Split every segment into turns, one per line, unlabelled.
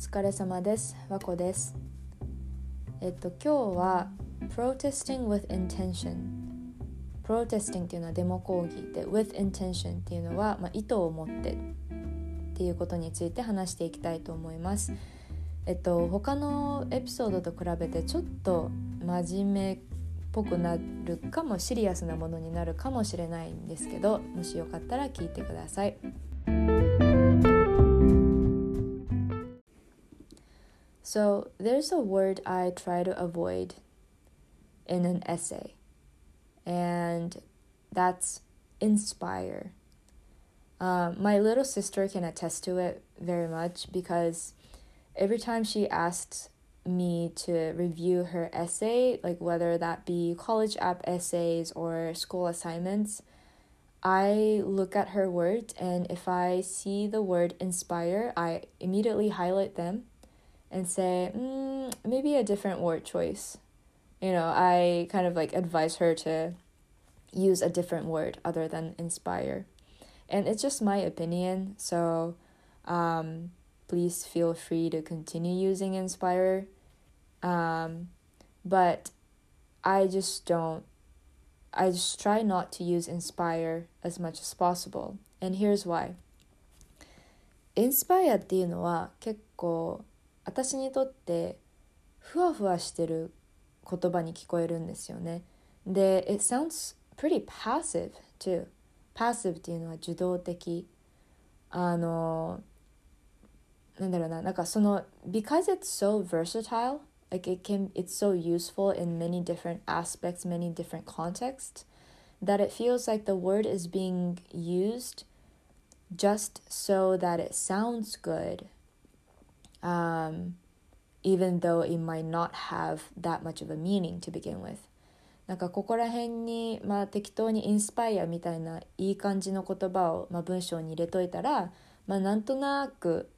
疲れ様です。和子です。えっと今日は protesting with intention protesting っていうのはデモ抗議で with intention っていうのは、まあ、意図を持ってっていうことについて話していきたいと思います。えっと他のエピソードと比べてちょっと真面目っぽくなるかもシリアスなものになるかもしれないんですけどもしよかったら聞いてください。So there's a word I try to avoid in an essay, and that's inspire. Uh, my little sister can attest to it very much because every time she asks me to review her essay, like whether that be college app essays or school assignments, I look at her words and if I see the word inspire, I immediately highlight them and say, mm, maybe a different word choice. You know, I kind of like advise her to use a different word other than inspire. And it's just my opinion, so um, please feel free to continue using inspire. Um, but I just don't, I just try not to use inspire as much as possible. And here's why. inspire っていうのは結構 私にとってふわふわしてる言葉に聞こえるんですよね。で、it sounds pretty passive too. passive っていうのは受動的。あの、なんだろうな、なんかその、because it's so versatile, like it can, it's so useful in many different aspects, many different contexts, that it feels like the word is being used just so that it sounds good um, even though it might not have that much of a meaning to begin with なんかここら辺に、まあ、適当にインスパイアみたいないい感じの言葉を、まあ、文章に入れといたら、まあ、なんとなく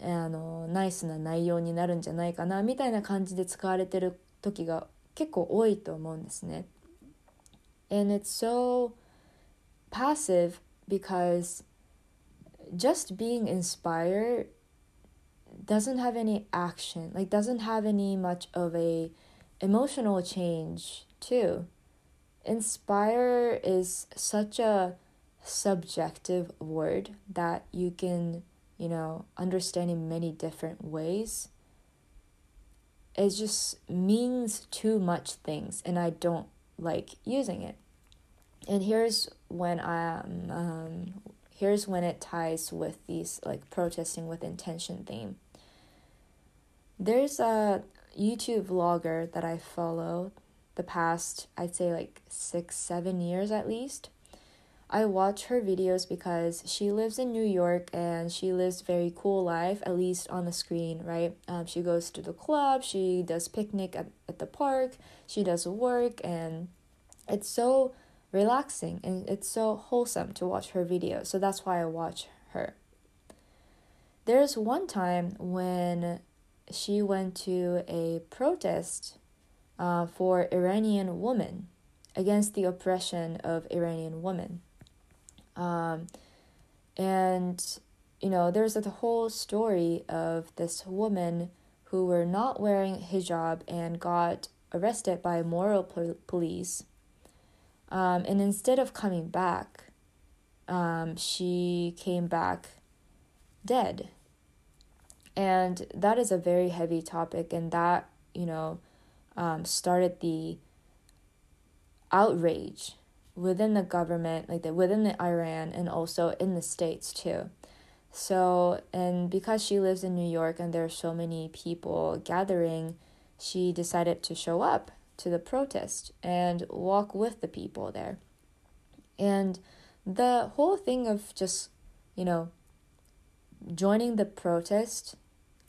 あのナイスな内容になるんじゃないかなみたいな感じで使われてる時が結構多いと思うんですね。And it's so passive because just being inspired doesn't have any action like doesn't have any much of a emotional change too. Inspire is such a subjective word that you can you know understand in many different ways. It just means too much things and i don't like using it. And here's when i um, um here's when it ties with these like protesting with intention theme there's a YouTube vlogger that I follow the past, I'd say like six, seven years at least. I watch her videos because she lives in New York and she lives very cool life, at least on the screen, right? Um, she goes to the club, she does picnic at, at the park, she does work, and it's so relaxing and it's so wholesome to watch her videos. So that's why I watch her. There's one time when she went to a protest uh, for Iranian women against the oppression of Iranian women. Um, and, you know, there's a whole story of this woman who were not wearing hijab and got arrested by moral pol- police. Um, and instead of coming back, um, she came back dead and that is a very heavy topic and that you know um, started the outrage within the government like the within the iran and also in the states too. So and because she lives in new york and there are so many people gathering she decided to show up to the protest and walk with the people there. And the whole thing of just you know joining the protest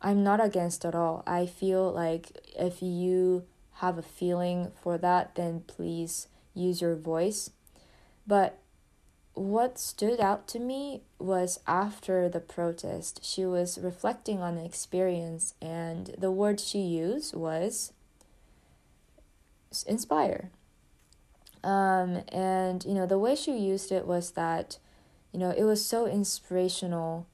I'm not against at all. I feel like if you have a feeling for that, then please use your voice. But what stood out to me was after the protest, she was reflecting on the experience, and the word she used was inspire. Um, and you know, the way she used it was that, you know, it was so inspirational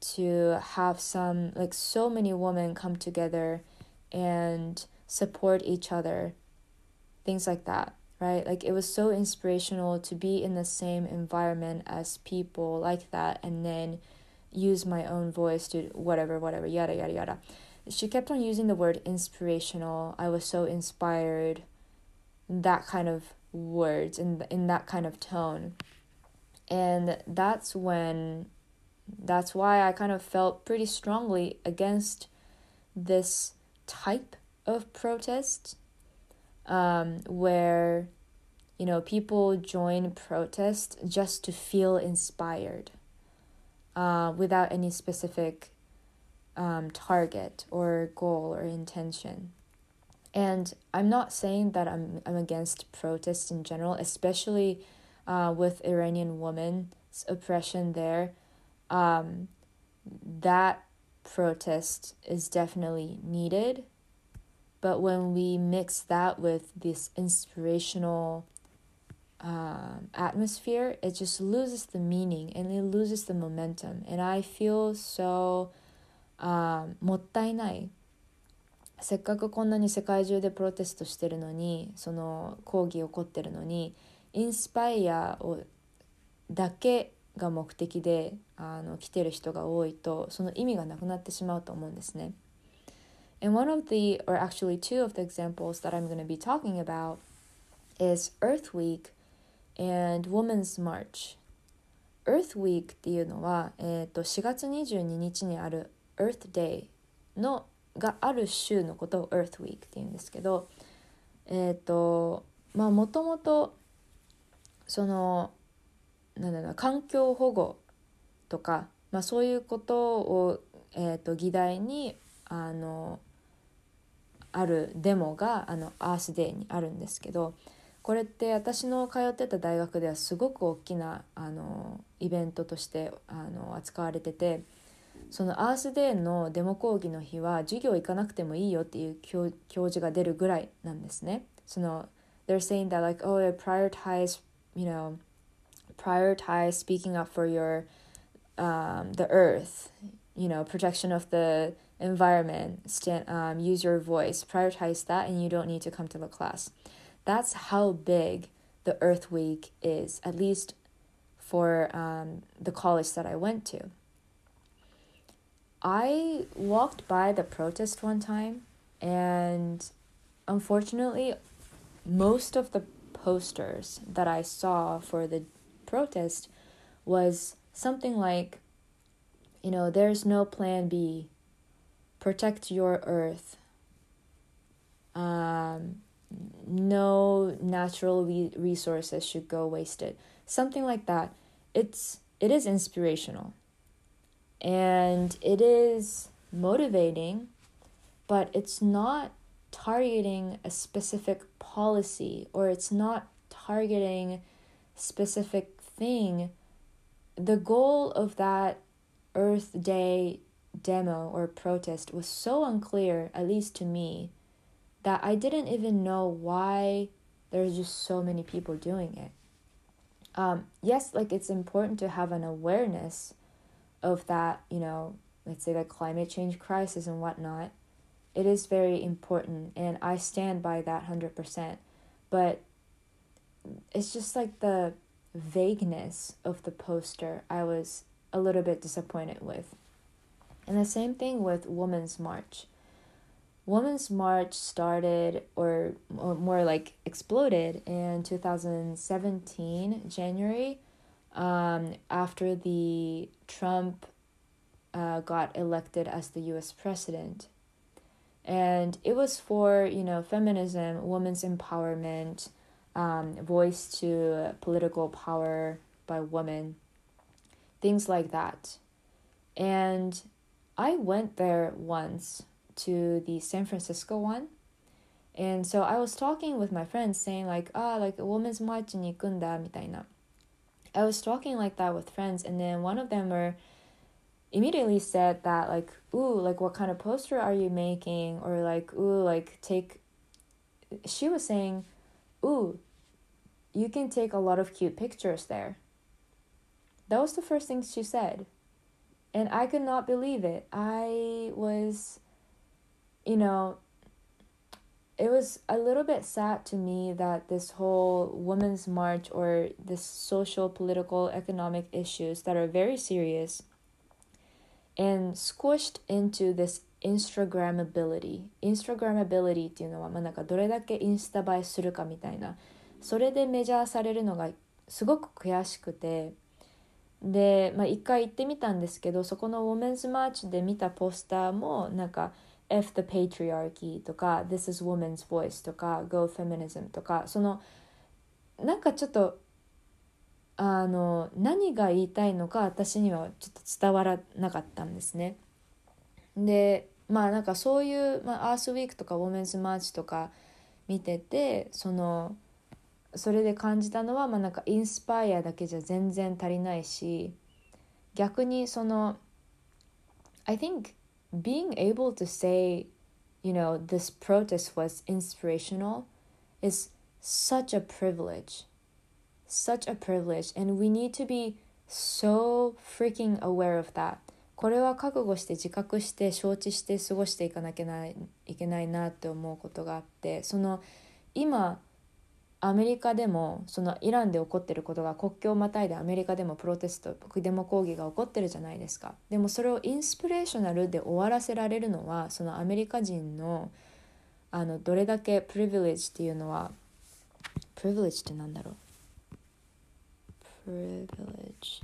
to have some like so many women come together and support each other things like that right? Like it was so inspirational to be in the same environment as people like that and then use my own voice to whatever whatever yada yada yada. She kept on using the word inspirational. I was so inspired that kind of words in in that kind of tone. And that's when that's why I kind of felt pretty strongly against this type of protest um, where you know people join protest just to feel inspired uh, without any specific um, target or goal or intention. And i'm not saying that i'm, I'm against protests in general especially uh, with iranian women's oppression there um, that protest is definitely needed. But when we mix that with this inspirational um, atmosphere, it just loses the meaning and it loses the momentum. And I feel so um, もったいない。せっかくこんなに世界中でプロテストしてるのにその抗議起こってるのにインスパイアをだけ が目的であの来てる人が多いとその意味がなくなってしまうと思うんですね。And one of the, or actually two of the examples that I'm going to be talking about is Earth Week and Women's March. Earth Week っていうのは、えー、と4月22日にある Earth Day のがある週のことを Earth Week っていうんですけどえっ、ー、とまあもともとそのなんだろう環境保護とか、まあ、そういうことを、えーと、議題にあのあるデモがあのアースデーにあるんですけどこれって私の通ってた大学ではすごく大きなあのイベントとしてあの扱われててそのアースデーのデモ講義の日は授業行かなくてもいいよっていう教授が出るぐらいなんですね。その They're saying that like oh prioritize you know prioritize speaking up for your um, the earth you know protection of the environment stand um, use your voice prioritize that and you don't need to come to the class. That's how big the earth week is at least for um, the college that i went to. I walked by the protest one time and unfortunately most of the posters that i saw for the protest was something like, you know, there's no plan B, protect your earth, um, no natural re- resources should go wasted, something like that. It's it is inspirational, and it is motivating, but it's not targeting a specific policy or it's not targeting specific thing, the goal of that Earth Day demo or protest was so unclear, at least to me, that I didn't even know why there's just so many people doing it. Um, yes, like it's important to have an awareness of that, you know, let's say the climate change crisis and whatnot. It is very important, and I stand by that 100%. But it's just like the vagueness of the poster I was a little bit disappointed with. And the same thing with Women's March. Women's March started, or, or more like exploded, in 2017, January, um, after the Trump uh, got elected as the US president. And it was for, you know, feminism, women's empowerment, um, voice to political power by women, things like that. And I went there once to the San Francisco one. And so I was talking with my friends saying like, ah, like a woman's march in Yikunda mitaina. I was talking like that with friends and then one of them were immediately said that like, ooh, like what kind of poster are you making? Or like, ooh, like take she was saying ooh, you can take a lot of cute pictures there. That was the first thing she said. And I could not believe it. I was, you know, it was a little bit sad to me that this whole women's march or this social, political, economic issues that are very serious and squished into this Instagramability Instagramability っていうのは、まあ、なんかどれだけインスタ映えするかみたいな。それでメジャーされるのがすごく悔しくて。で、まあ、一回行ってみたんですけどそこのウォメンズマーチで見たポスターもなんか F the patriarchy とか This is woman's voice とか Go feminism とかそのなんかちょっとあの何が言いたいのか私にはちょっと伝わらなかったんですね。でまあなんかそういう、まあ、アースウィークとかウォメンズマーチとか見ててそのそれで感じたのは、まあ、なんかインスパイアだけじゃ全然足りないし逆にその I think being able to say you know this protest was inspirational is such a privilege such a privilege and we need to be so freaking aware of that これは覚悟して自覚して承知して過ごしていかなきゃいけないなって思うことがあってその今アメリカでもそのイランで起こってることが国境をまたいでアメリカでもプロテストデモ抗議が起こってるじゃないですか。でもそれをインスピレーショナルで終わらせられるのはそのアメリカ人のあのどれだけプリヴィレッジっていうのはプリヴィレッジってなんだろう？プリヴィレッジ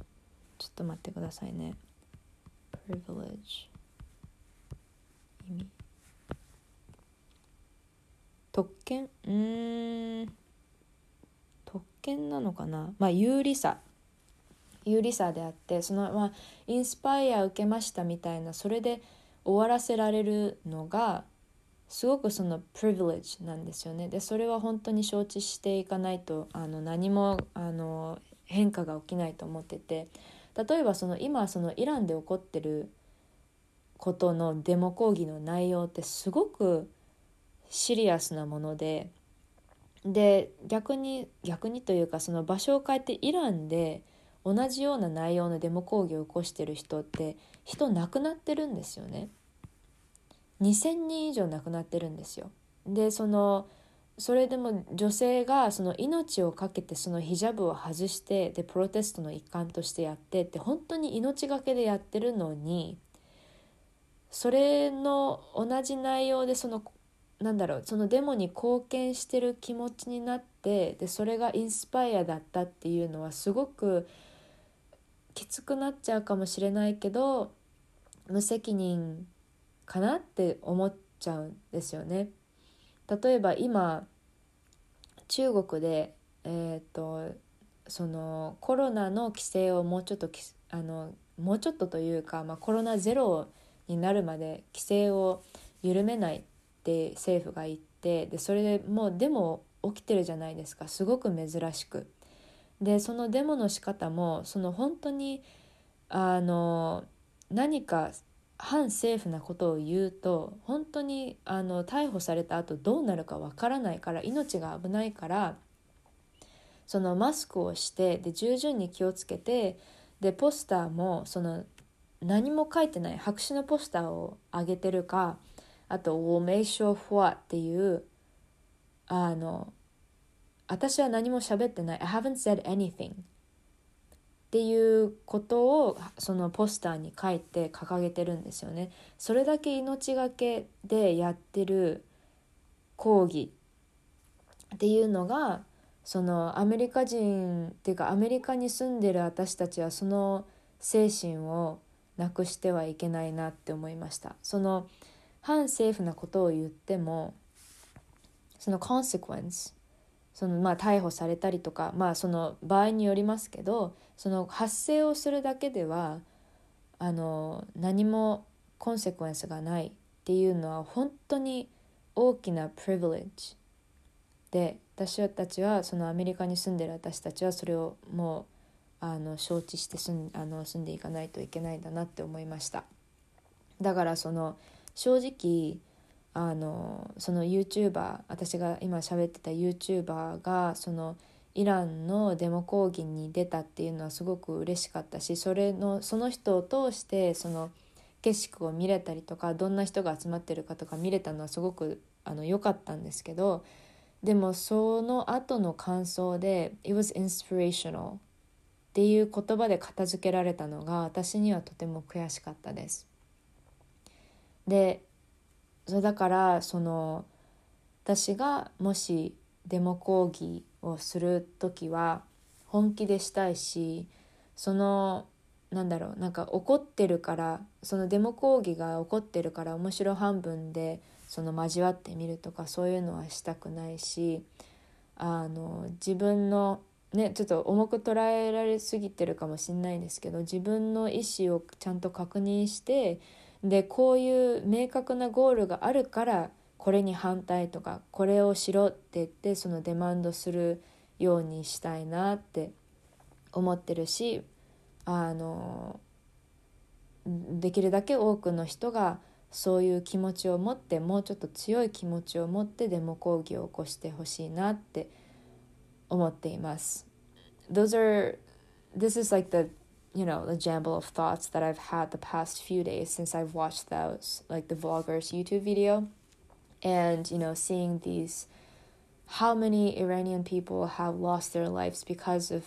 ちょっと待ってくださいね。プリヴィレッジ意味特権？うん。特権なのかな？まあ有利さ。有利さであってそのまあインスパイア受けましたみたいなそれで終わらせられるのがすごくそのプリヴィレッジなんですよね。でそれは本当に承知していかないとあの何もあの変化が起きないと思ってて。例えばその今そのイランで起こってることのデモ抗議の内容ってすごくシリアスなものでで逆に逆にというかその場所を変えてイランで同じような内容のデモ抗議を起こしてる人って人亡くなってるんですよね。2,000人以上亡くなってるんですよ。でそのそれでも女性がその命を懸けてそのヒジャブを外してでプロテストの一環としてやってって本当に命がけでやってるのにそれの同じ内容でそのなんだろうそのデモに貢献してる気持ちになってでそれがインスパイアだったっていうのはすごくきつくなっちゃうかもしれないけど無責任かなって思っちゃうんですよね。例えば今中国で、えーと、そのコロナの規制をもうちょっとあのもうちょっとというか、まあ、コロナゼロになるまで規制を緩めないって政府が言ってでそれでもうデモ起きてるじゃないですかすごく珍しく。でそのデモの仕方もその本当にあの何か反政府なことを言うと本当にあの逮捕された後どうなるかわからないから命が危ないからそのマスクをしてで従順に気をつけてでポスターもその何も書いてない白紙のポスターを上げてるかあと「ウォメイショフォア」っていうあの私は何も喋ってない。I haven't said anything っていうことをそのポスターに書いて掲げてるんですよね。それだけ命がけでやってる抗議っていうのがそのアメリカ人っていうかアメリカに住んでる私たちはその精神をなくしてはいけないなって思いました。その反政府なことを言ってもその consequence そのまあ逮捕されたりとかまあその場合によりますけどその発生をするだけではあの何もコンセクエンスがないっていうのは本当に大きなプリヴィレッジで私たちはそのアメリカに住んでる私たちはそれをもうあの承知して住んあの住んでいかないといけないんだなって思いました。だからその正直あのその YouTuber 私が今喋ってた YouTuber がそのイランのデモ抗議に出たっていうのはすごく嬉しかったしそれのその人を通してその景色を見れたりとかどんな人が集まってるかとか見れたのはすごくあの良かったんですけどでもその後の感想で「It was inspirational」っていう言葉で片付けられたのが私にはとても悔しかったです。でそうだからその私がもしデモ抗議をする時は本気でしたいしそのなんだろうなんか怒ってるからそのデモ抗議が起こってるから面白半分でその交わってみるとかそういうのはしたくないしあの自分のねちょっと重く捉えられすぎてるかもしんないんですけど自分の意思をちゃんと確認してでこういう明確なゴールがあるからこれに反対とかこれをしろって言ってそのデマンドするようにしたいなって思ってるしあのできるだけ多くの人がそういう気持ちを持ってもうちょっと強い気持ちを持ってデモ抗議を起こしてほしいなって思っています。Those are this is like the you know the jumble of thoughts that I've had the past few days since I've watched those like the vloggers YouTube video and you know seeing these how many Iranian people have lost their lives because of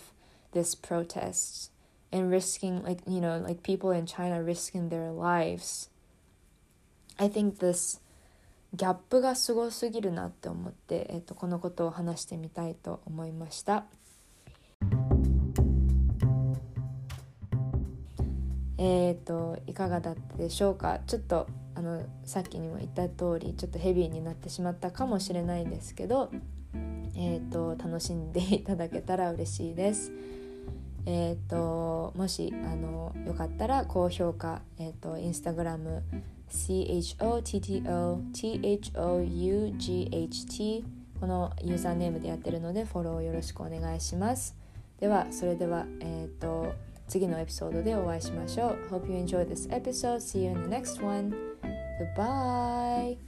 this protest and risking like you know like people in China risking their lives I think this ギャップがすごすぎるなって思って、えっと、このことを話してみたいと思いました。 えーと、いかがだったでしょうか？ちょっとあのさっきにも言った通りちょっとヘビーになってしまったかもしれないんですけど、えーと、楽しんでいただけたら嬉しいです。えーと、もしあのよかったら高評価、えー、とインスタグラム CHOTTOTHOUGHT このユーザーネームでやってるのでフォローよろしくお願いします。ではそれではえっ、ー、と次のエピソードでお会いしましょう。Hope you enjoy this episode. See you in the next one. Goodbye.